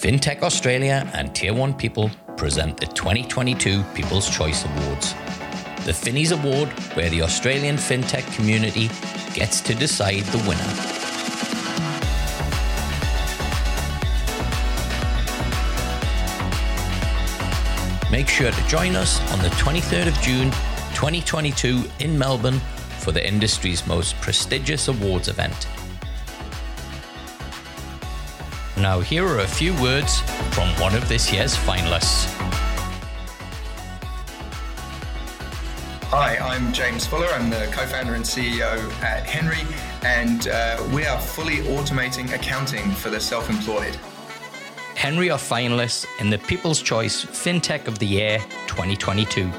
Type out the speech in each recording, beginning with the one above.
FinTech Australia and Tier 1 People present the 2022 People's Choice Awards. The Finnies Award, where the Australian FinTech community gets to decide the winner. Make sure to join us on the 23rd of June 2022 in Melbourne for the industry's most prestigious awards event. Now, here are a few words from one of this year's finalists. Hi, I'm James Fuller. I'm the co founder and CEO at Henry, and uh, we are fully automating accounting for the self employed. Henry are finalists in the People's Choice FinTech of the Year 2022.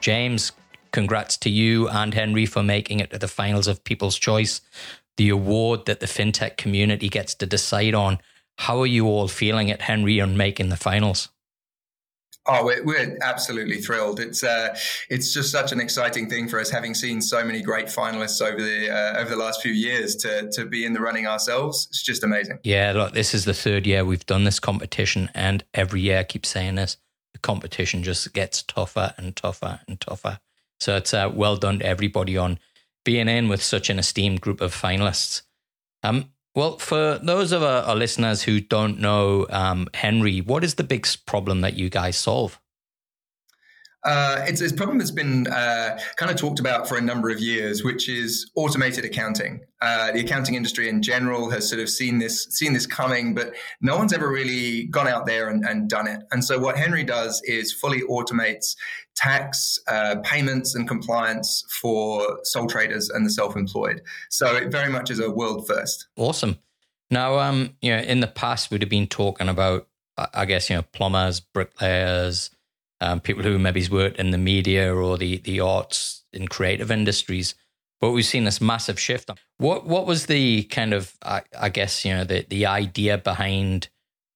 James, congrats to you and Henry for making it to the finals of People's Choice the award that the fintech community gets to decide on. How are you all feeling at Henry and making the finals? Oh, we're, we're absolutely thrilled. It's uh, it's just such an exciting thing for us, having seen so many great finalists over the uh, over the last few years to to be in the running ourselves. It's just amazing. Yeah, look, this is the third year we've done this competition, and every year I keep saying this: the competition just gets tougher and tougher and tougher. So it's uh, well done to everybody on being in with such an esteemed group of finalists. Um, well, for those of our, our listeners who don't know um, Henry, what is the big problem that you guys solve? Uh, it's, it's, a problem that's been uh, kind of talked about for a number of years, which is automated accounting. Uh, the accounting industry in general has sort of seen this seen this coming, but no one's ever really gone out there and, and done it. And so, what Henry does is fully automates tax, uh, payments, and compliance for sole traders and the self-employed. So, it very much is a world first. Awesome. Now, um, you know, in the past, we'd have been talking about, I guess, you know, plumbers, bricklayers um, people who maybe's worked in the media or the the arts in creative industries. But we've seen this massive shift. What what was the kind of I, I guess you know the the idea behind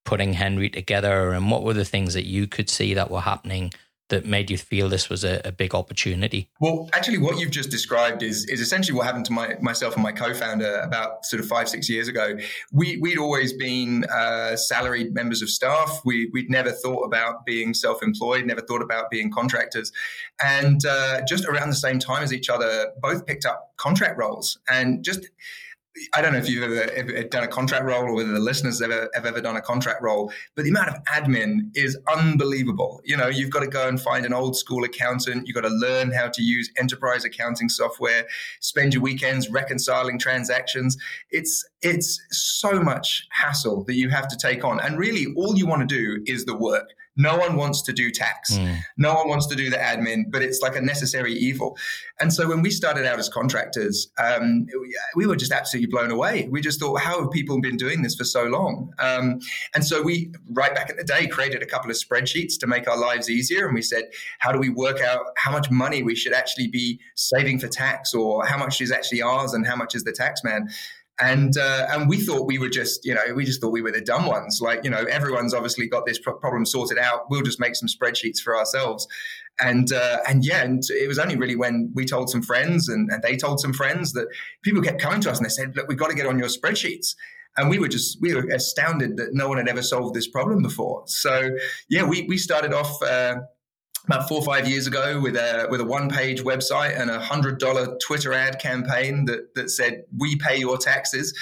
putting Henry together, and what were the things that you could see that were happening that made you feel this was a, a, big opportunity? Well, actually, what you've just described is is essentially what happened to my, myself and my co-founder about sort of five six years ago. We we'd always been uh, salaried members of staff. We we'd never thought about being self-employed, never thought about being contractors, and uh, just around the same time as each other, both picked up contract roles and just I don't know if you've ever, ever, done a contract role or whether the listeners have ever, have ever done a contract role, but the amount of admin is unbelievable. You know, you've got to go and find an old school accountant. You've got to learn how to use enterprise accounting software, spend your weekends reconciling transactions. It's, it's so much hassle that you have to take on. And really, all you want to do is the work. No one wants to do tax. Mm. No one wants to do the admin, but it's like a necessary evil. And so when we started out as contractors, um, we were just absolutely blown away. We just thought, how have people been doing this for so long? Um, and so we, right back in the day, created a couple of spreadsheets to make our lives easier. And we said, how do we work out how much money we should actually be saving for tax or how much is actually ours and how much is the tax man? And uh, and we thought we were just you know we just thought we were the dumb ones. Like you know everyone's obviously got this problem sorted out. We'll just make some spreadsheets for ourselves. And uh, and yeah and it was only really when we told some friends and, and they told some friends that people kept coming to us and they said look we've got to get on your spreadsheets. And we were just we were astounded that no one had ever solved this problem before. So yeah we we started off uh, about four or five years ago with a with a one page website and a hundred dollar Twitter ad campaign that that said we pay your taxes,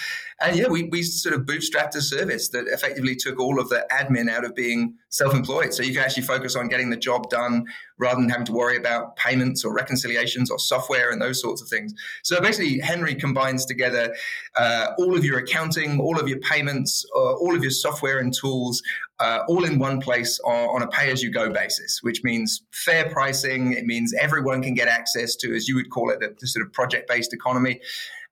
and yeah, we, we sort of bootstrapped a service that effectively took all of the admin out of being self employed. So you can actually focus on getting the job done rather than having to worry about payments or reconciliations or software and those sorts of things. So basically, Henry combines together uh, all of your accounting, all of your payments, uh, all of your software and tools, uh, all in one place on, on a pay as you go basis, which means fair pricing. It means everyone can get access to, as you would call it, the, the sort of project based economy.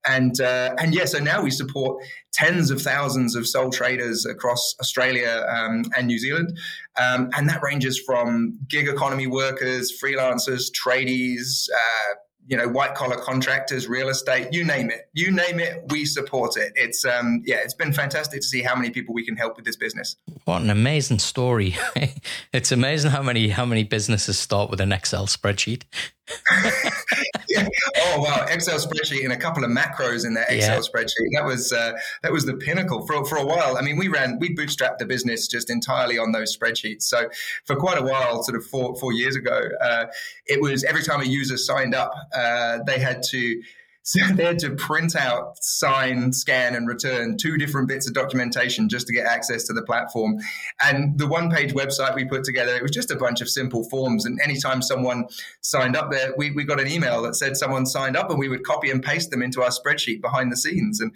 And uh, and yeah, so now we support tens of thousands of sole traders across Australia um, and New Zealand, um, and that ranges from gig economy workers, freelancers, tradies. Uh, you know, white collar contractors, real estate, you name it, you name it, we support it. It's um, yeah, it's been fantastic to see how many people we can help with this business. What an amazing story! it's amazing how many how many businesses start with an Excel spreadsheet. Yeah. Oh wow, Excel spreadsheet and a couple of macros in that Excel yeah. spreadsheet. That was uh, that was the pinnacle for for a while. I mean, we ran we bootstrapped the business just entirely on those spreadsheets. So for quite a while, sort of four four years ago, uh, it was every time a user signed up, uh, they had to so they had to print out, sign, scan, and return two different bits of documentation just to get access to the platform. And the one page website we put together, it was just a bunch of simple forms. And anytime someone signed up there, we, we got an email that said someone signed up and we would copy and paste them into our spreadsheet behind the scenes. And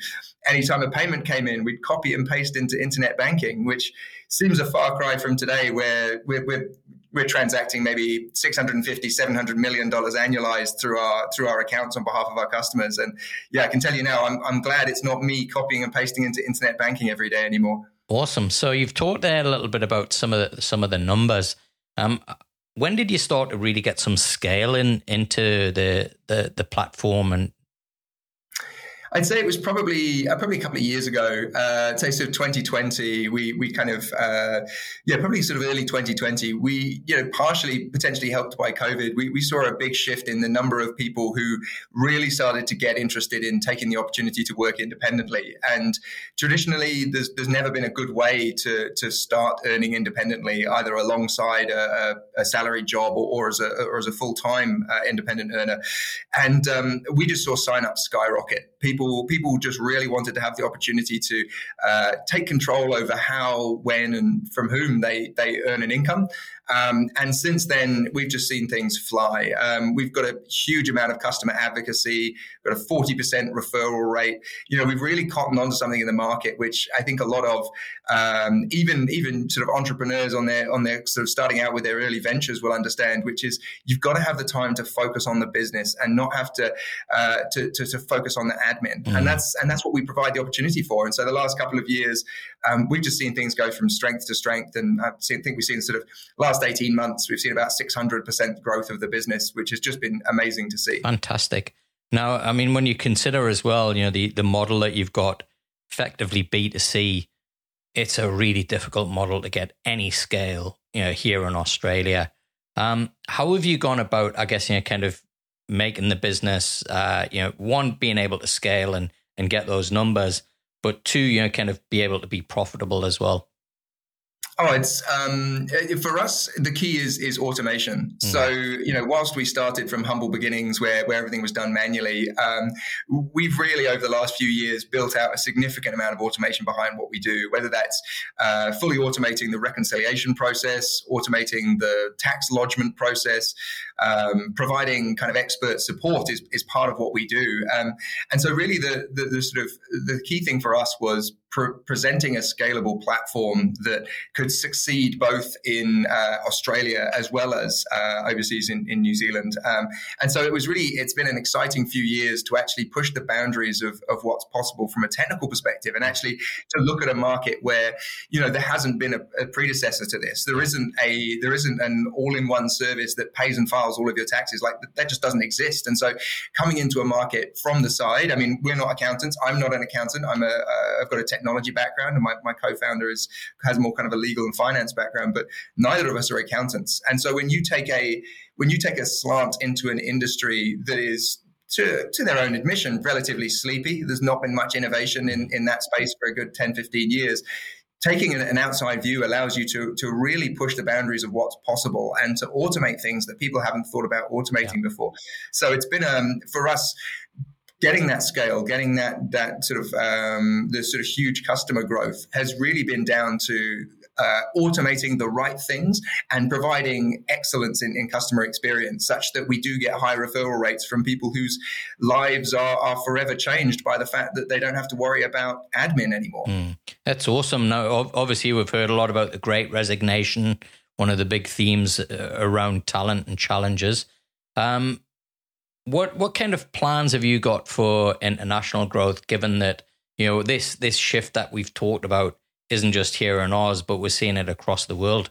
anytime a payment came in, we'd copy and paste into internet banking, which seems a far cry from today where we're, we're we're transacting maybe 650 700 million dollars annualized through our through our accounts on behalf of our customers. And yeah i can tell you now i'm, I'm glad it's not me copying and pasting into internet banking every day anymore. Awesome. So you've talked there a little bit about some of the some of the numbers. Um, when did you start to really get some scale in into the the, the platform and I'd say it was probably uh, probably a couple of years ago. Uh, I'd say sort of 2020. We we kind of uh, yeah probably sort of early 2020. We you know partially potentially helped by COVID. We we saw a big shift in the number of people who really started to get interested in taking the opportunity to work independently. And traditionally, there's there's never been a good way to to start earning independently, either alongside a, a, a salary job or, or, as a or as a full time uh, independent earner. And um, we just saw sign up skyrocket. People people people just really wanted to have the opportunity to uh, take control over how, when, and from whom they they earn an income. Um, and since then, we've just seen things fly. Um, we've got a huge amount of customer advocacy, got a 40% referral rate. You know, we've really cottoned onto something in the market, which I think a lot of um, even even sort of entrepreneurs on their on their sort of starting out with their early ventures will understand, which is you've got to have the time to focus on the business and not have to uh, to, to, to, focus on the admin. Mm. And that's and that's what we provide the opportunity for. And so the last couple of years, um, we've just seen things go from strength to strength. And I think we've seen sort of last 18 months, we've seen about 600% growth of the business, which has just been amazing to see. Fantastic. Now, I mean, when you consider as well, you know, the, the model that you've got effectively B2C, it's a really difficult model to get any scale, you know, here in Australia. Um, how have you gone about, I guess, you know, kind of making the business, uh, you know, one, being able to scale and, and get those numbers, but two, you know, kind of be able to be profitable as well? Oh, it's um, for us. The key is is automation. Mm. So you know, whilst we started from humble beginnings where where everything was done manually, um, we've really over the last few years built out a significant amount of automation behind what we do. Whether that's uh, fully automating the reconciliation process, automating the tax lodgement process, um, providing kind of expert support is is part of what we do. Um, and so, really, the, the the sort of the key thing for us was pre- presenting a scalable platform that could succeed both in uh, Australia as well as uh, overseas in, in, New Zealand. Um, and so it was really, it's been an exciting few years to actually push the boundaries of, of what's possible from a technical perspective and actually to look at a market where, you know, there hasn't been a, a predecessor to this. There isn't a, there isn't an all-in-one service that pays and files all of your taxes. Like that just doesn't exist. And so coming into a market from the side, I mean, we're not accountants. I'm not an accountant. I'm a, I've got a technology technology background, and my, my co-founder is has more kind of a legal and finance background. But neither of us are accountants, and so when you take a when you take a slant into an industry that is to, to their own admission, relatively sleepy. There's not been much innovation in, in that space for a good 10, 15 years. Taking an, an, outside view allows you to, to really push the boundaries of what's possible and to automate things that people haven't thought about automating yeah. before. So it's been, um, for us, getting that scale, getting that that sort of um, the sort of huge customer growth has really been down to uh, automating the right things and providing excellence in, in, customer experience, such that we do get high referral rates from people whose lives are, are forever changed by the fact that they don't have to worry about admin anymore. Mm. That's awesome. Now, obviously, we've heard a lot about the Great Resignation, one of the big themes uh, around talent and challenges. Um, what what kind of plans have you got for international growth? Given that you know this this shift that we've talked about isn't just here in Oz, but we're seeing it across the world.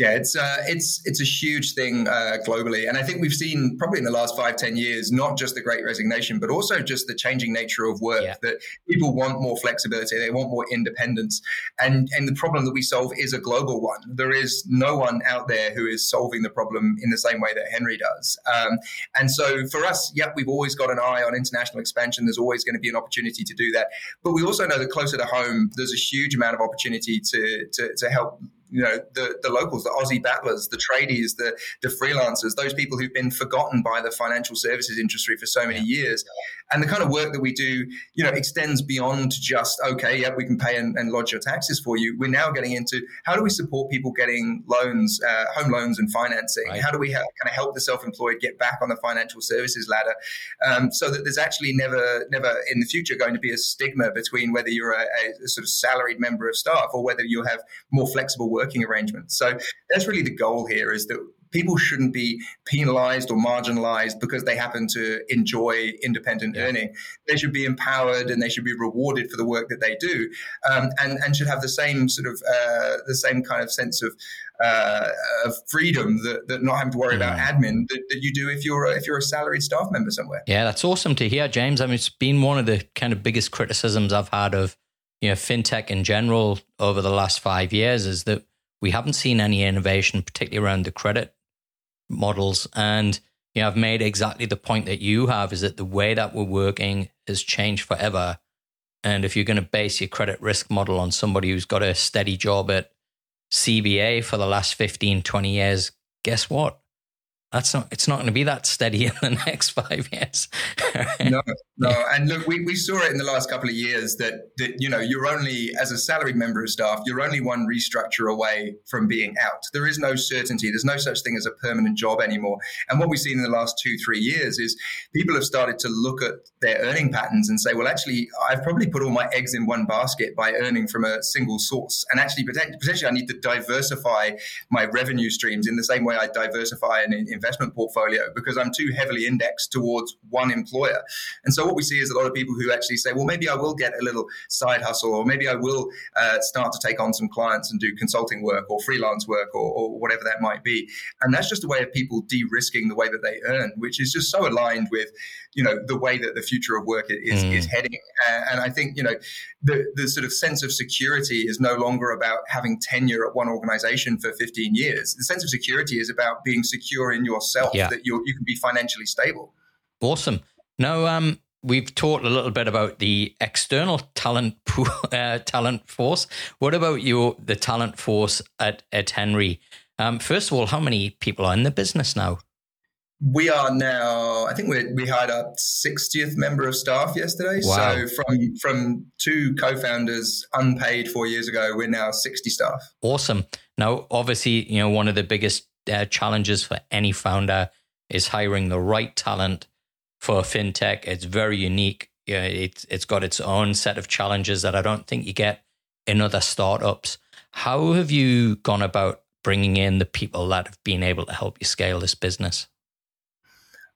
Yeah, it's uh, it's it's a huge thing uh, globally, and I think we've seen probably in the last five ten years not just the Great Resignation, but also just the changing nature of work. Yeah. That people want more flexibility, they want more independence, and and the problem that we solve is a global one. There is no one out there who is solving the problem in the same way that Henry does, um, and so for us, yeah, we've always got an eye on international expansion. There's always going to be an opportunity to do that, but we also know that closer to home, there's a huge amount of opportunity to to, to help you know the, the locals, the Aussie battlers, the tradies, the the freelancers, those people who've been forgotten by the financial services industry for so many years, and the kind of work that we do, you know, extends beyond just okay, yeah, we can pay and, and lodge your taxes for you. We're now getting into how do we support people getting loans, uh, home loans, and financing? Right. How do we help, kind of help the self-employed get back on the financial services ladder, um, so that there's actually never never in the future going to be a stigma between whether you're a, a sort of salaried member of staff or whether you have more flexible work working arrangements. So that's really the goal here is that people shouldn't be penalized or marginalized because they happen to enjoy independent yeah. earning. They should be empowered and they should be rewarded for the work that they do, um, and and should have the same sort of uh, the same kind of sense of. Uh, of freedom that, that not having to worry about admin that, that, you do if you're a, if you're a salaried staff member somewhere. Yeah, that's awesome to hear, James. I mean, it's been one of the kind of biggest criticisms I've had of you know fintech in general over the last five years is that we haven't seen any innovation, particularly around the credit models. And you know, I've made exactly the point that you have is that the way that we're working has changed forever. And if you're going to base your credit risk model on somebody who's got a steady job at CBA for the last 15, 20 years, guess what? That's not it's not going to be that steady in the next five years. No no. And look we, we saw it in the last couple of years that that you know you're only as a salaried member of staff you're only one restructure away from being out. There is no certainty. There's no such thing as a permanent job anymore. And what we've seen in the last two three years is people have started to look at their earning patterns and say well actually i've probably put all my eggs in one basket by earning from a single source. And actually potentially i need to diversify my revenue streams in the same way i diversify an investment portfolio because I'm too heavily indexed towards one employer. And so what we see is a lot of people who actually say, well, maybe I will get a little side hustle, or maybe I will uh, start to take on some clients and do consulting work or freelance work or, or whatever that might be. And that's just a way of people de-risking the way that they earn, which is just so aligned with, you know, the way that the future of work is, mm. is heading. And I think, you know, the, the sort of sense of security is no longer about having tenure at one organization for 15 years. The sense of security is about being secure in yourself, yeah. that you you can be financially stable. Awesome. Now, um, we've talked a little bit about the external talent pool, uh, talent force. What about your the talent force at at Henry? Um, first of all, how many people are in the business now? we are now i think we we hired our 60th member of staff yesterday wow. so from from two co-founders unpaid four years ago we're now 60 staff awesome now obviously you know one of the biggest uh, challenges for any founder is hiring the right talent for fintech. It's very unique. Know, it's it's got its own set of challenges that i don't think you get in other startups. How have you gone about bringing in the people that have been able to help you scale this business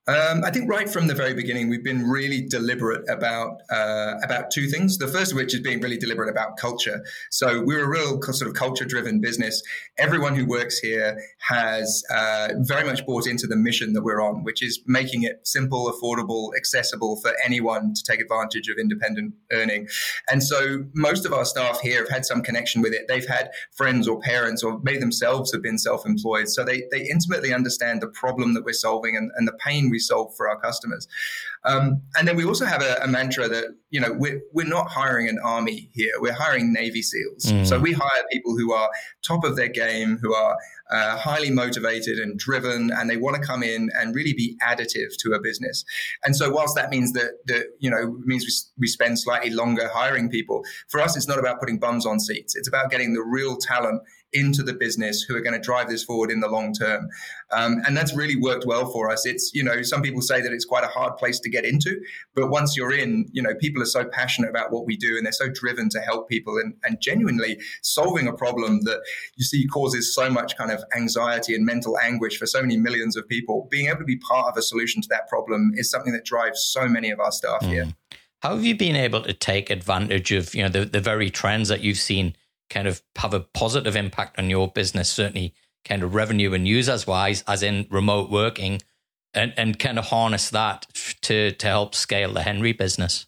um, I think right from the very beginning, we've been really deliberate about uh, about two things. The first of which is being really deliberate about culture. So we're a real sort of culture driven business. Everyone who works here has uh, very much bought into the mission that we're on, which is making it simple, affordable, accessible for anyone to take advantage of independent earning. And so most of our staff here have had some connection with it. They've had friends or parents or maybe themselves have been self employed. So they, they intimately understand the problem that we're solving and, and the pain we solve for our customers. Um, and then we also have a, a, mantra that you know we're, we're not hiring an army here; we're hiring Navy SEALs. Mm. So we hire people who are top of their game, who are uh, highly motivated and driven, and they want to come in and really be additive to a business. And so, whilst that means that that you know means we, we spend slightly longer hiring people, for us, it's not about putting bums on seats. It's about getting the real talent into the business who are going to drive this forward in the long term. Um, and that's really worked well for us. It's, you know, some people say that it's quite a hard place to get into, but once you're in, you know, people are so passionate about what we do and they're so driven to help people and, and genuinely solving a problem that you see causes so much kind of anxiety and mental anguish for so many millions of people. Being able to be part of a solution to that problem is something that drives so many of our staff mm. here. How have you been able to take advantage of, you know, the, the very trends that you've seen kind of have a positive impact on your business, certainly kind of revenue and users wise, as in remote working, and, and kind of harness that to to help scale the Henry business?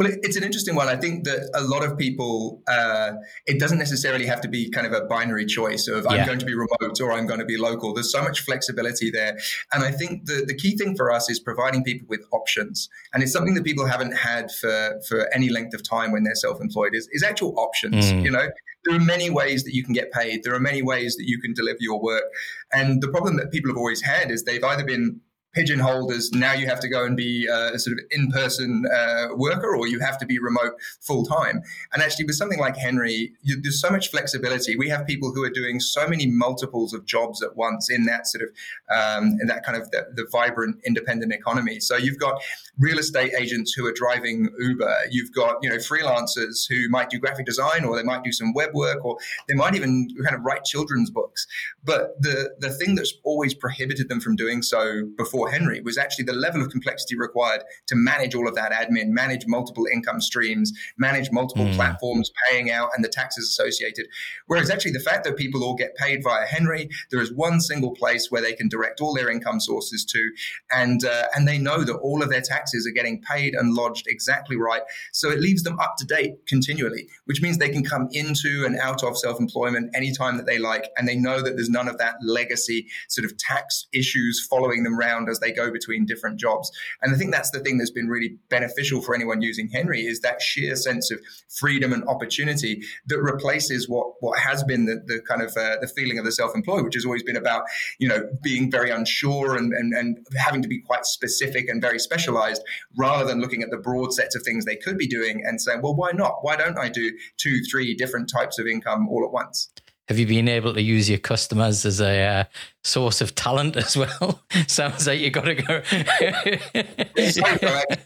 Well, it's an interesting one. I think that a lot of people, uh, it doesn't necessarily have to be kind of a binary choice of I'm going to be remote or I'm going to be local. There's so much flexibility there. And I think the, the key thing for us is providing people with options. And it's something that people haven't had for, for any length of time when they're self employed is, is actual options. Mm. You know, there are many ways that you can get paid, there are many ways that you can deliver your work. And the problem that people have always had is they've either been pigeonholed as now you have to go and be a sort of in-person uh, worker or you have to be remote full time and actually with something like henry you, there's so much flexibility. We have people who are doing so many multiples of jobs at once in that sort of um, in that kind of the, the, vibrant independent economy. So you've got real estate agents who are driving uber. You've got you know freelancers who might do graphic design or they might do some web work or they might even kind of write children's books. But the the thing that's always prohibited them from doing so before before Henry was actually the level of complexity required to manage all of that admin, manage multiple income streams, manage multiple mm. platforms paying out and the taxes associated. Whereas actually the fact that people all get paid via Henry, there is one single place where they can direct all their income sources to, and uh, and they know that all of their taxes are getting paid and lodged exactly right. So it leaves them up to date continually, which means they can come into and out of self-employment anytime that they like, and they know that there's none of that legacy sort of tax issues following them around as they go between different jobs. And I think that's the thing that's been really beneficial for anyone using Henry is that sheer sense of freedom and opportunity that replaces what what has been the, the kind of uh, the feeling of the self-employed, which has always been about you know being very unsure and, and and having to be quite specific and very specialized, rather than looking at the broad sets of things they could be doing and saying, well, why not? Why don't I do two, three different types of income all at once? have you been able to use your customers as a uh, source of talent as well? Sounds like you got to go.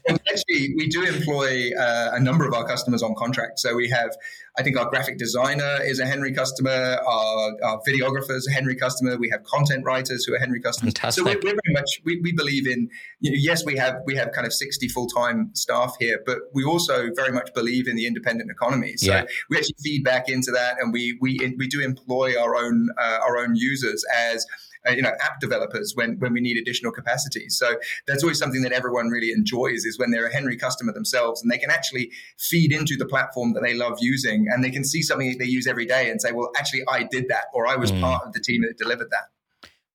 Actually, we do employ uh, a number of our customers on contract. So we have I think our graphic designer is a Henry customer. Our, our videographer is a Henry customer. We have content writers who are Henry customers. Fantastic. So we're, we're very much we, we believe in you know yes we have we have kind of sixty full time staff here, but we also very much believe in the independent economy. So yeah. we actually feed back into that, and we we we do employ our own uh, our own users as you know app developers when when we need additional capacity. So that's always something that everyone really enjoys is when they're a Henry customer themselves and they can actually feed into the platform that they love using and they can see something that they use every day and say, well, actually, I did that or I was mm. part of the team that delivered that.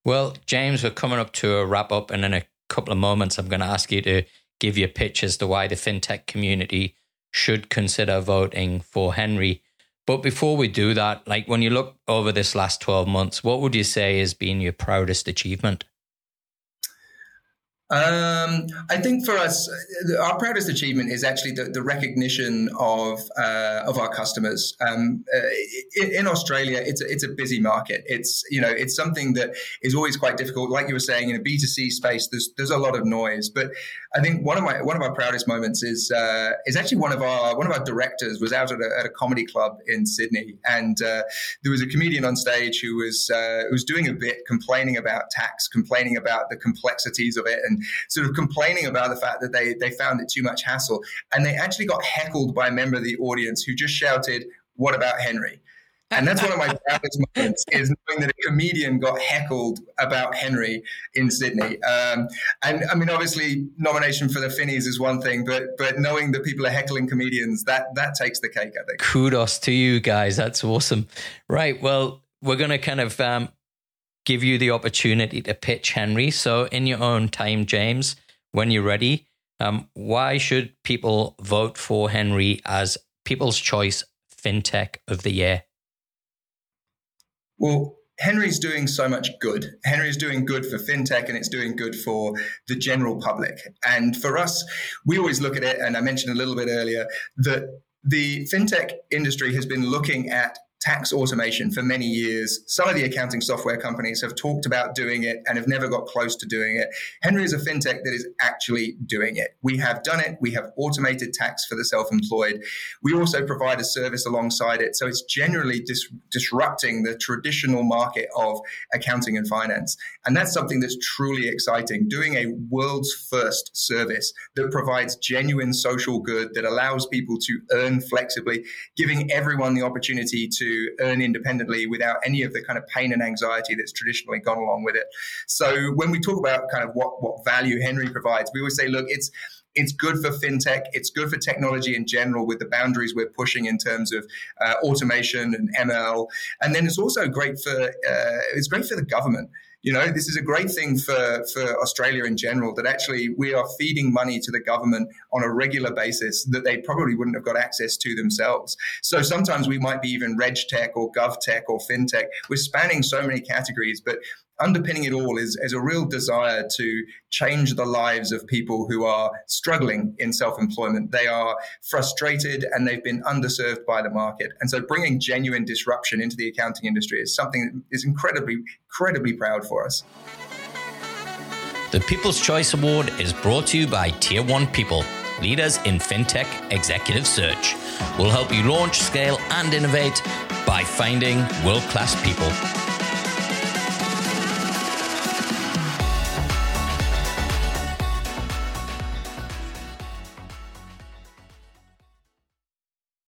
Well, James, we're coming up to a wrap up, and in a couple of moments, I'm going to ask you to give your pitch as to why the fintech community should consider voting for Henry. But before we do that, like when you look over this last 12 months, what would you say has been your proudest achievement? Um, I think for us, our proudest achievement is actually the, the recognition of uh, of our customers. Um, uh, in, in, Australia, it's a, it's a busy market. It's you know it's something that is always quite difficult. Like you were saying, in a B two C space, there's there's a lot of noise. But I think one of my one of our proudest moments is uh, is actually one of our one of our directors was out at a, at a comedy club in Sydney, and uh, there was a comedian on stage who was uh, who was doing a bit complaining about tax, complaining about the complexities of it, and sort of complaining about the fact that they, they found it too much hassle. And they actually got heckled by a member of the audience who just shouted, What about Henry? And that's one of my proudest moments is knowing that a comedian got heckled about Henry in Sydney. Um, and I mean, obviously, nomination for the Finnies is one thing, but but knowing that people are heckling comedians, that that takes the cake. I think. Kudos to you guys. That's awesome. Right. Well, we're going to kind of um, give you the opportunity to pitch Henry. So, in your own time, James, when you're ready, um, why should people vote for Henry as People's Choice FinTech of the Year? Well, Henry's doing so much good. Henry's doing good for fintech and it's doing good for the general public. And for us, we always look at it, and I mentioned a little bit earlier that the fintech industry has been looking at tax automation for many years. Some of the accounting software companies have talked about doing it and have never got close to doing it. Henry is a fintech that is actually doing it. We have done it. We have automated tax for the self employed. We also provide a service alongside it. So it's generally dis- disrupting the traditional market of accounting and finance. And that's something that's truly exciting. Doing a world's first service that provides genuine social good that allows people to earn flexibly, giving everyone the opportunity to to earn independently without any of the kind of pain and anxiety that's traditionally gone along with it. So when we talk about kind of what, what value Henry provides, we always say, look, it's it's good for fintech. It's good for technology in general with the boundaries we're pushing in terms of uh, automation and ML. And then it's also great for uh, it's great for the government you know, this is a great thing for, for Australia in general that actually we are feeding money to the government on a regular basis that they probably wouldn't have got access to themselves. So sometimes we might be even reg tech or gov tech or fintech. We're spanning so many categories, but underpinning it all is, is a real desire to change the lives of people who are struggling in self employment. They are frustrated and they've been underserved by the market. And so bringing genuine disruption into the accounting industry is something that is incredibly, incredibly proud for us. The People's Choice Award is brought to you by Tier 1 People, leaders in fintech executive search. We'll help you launch, scale, and innovate by finding world class people.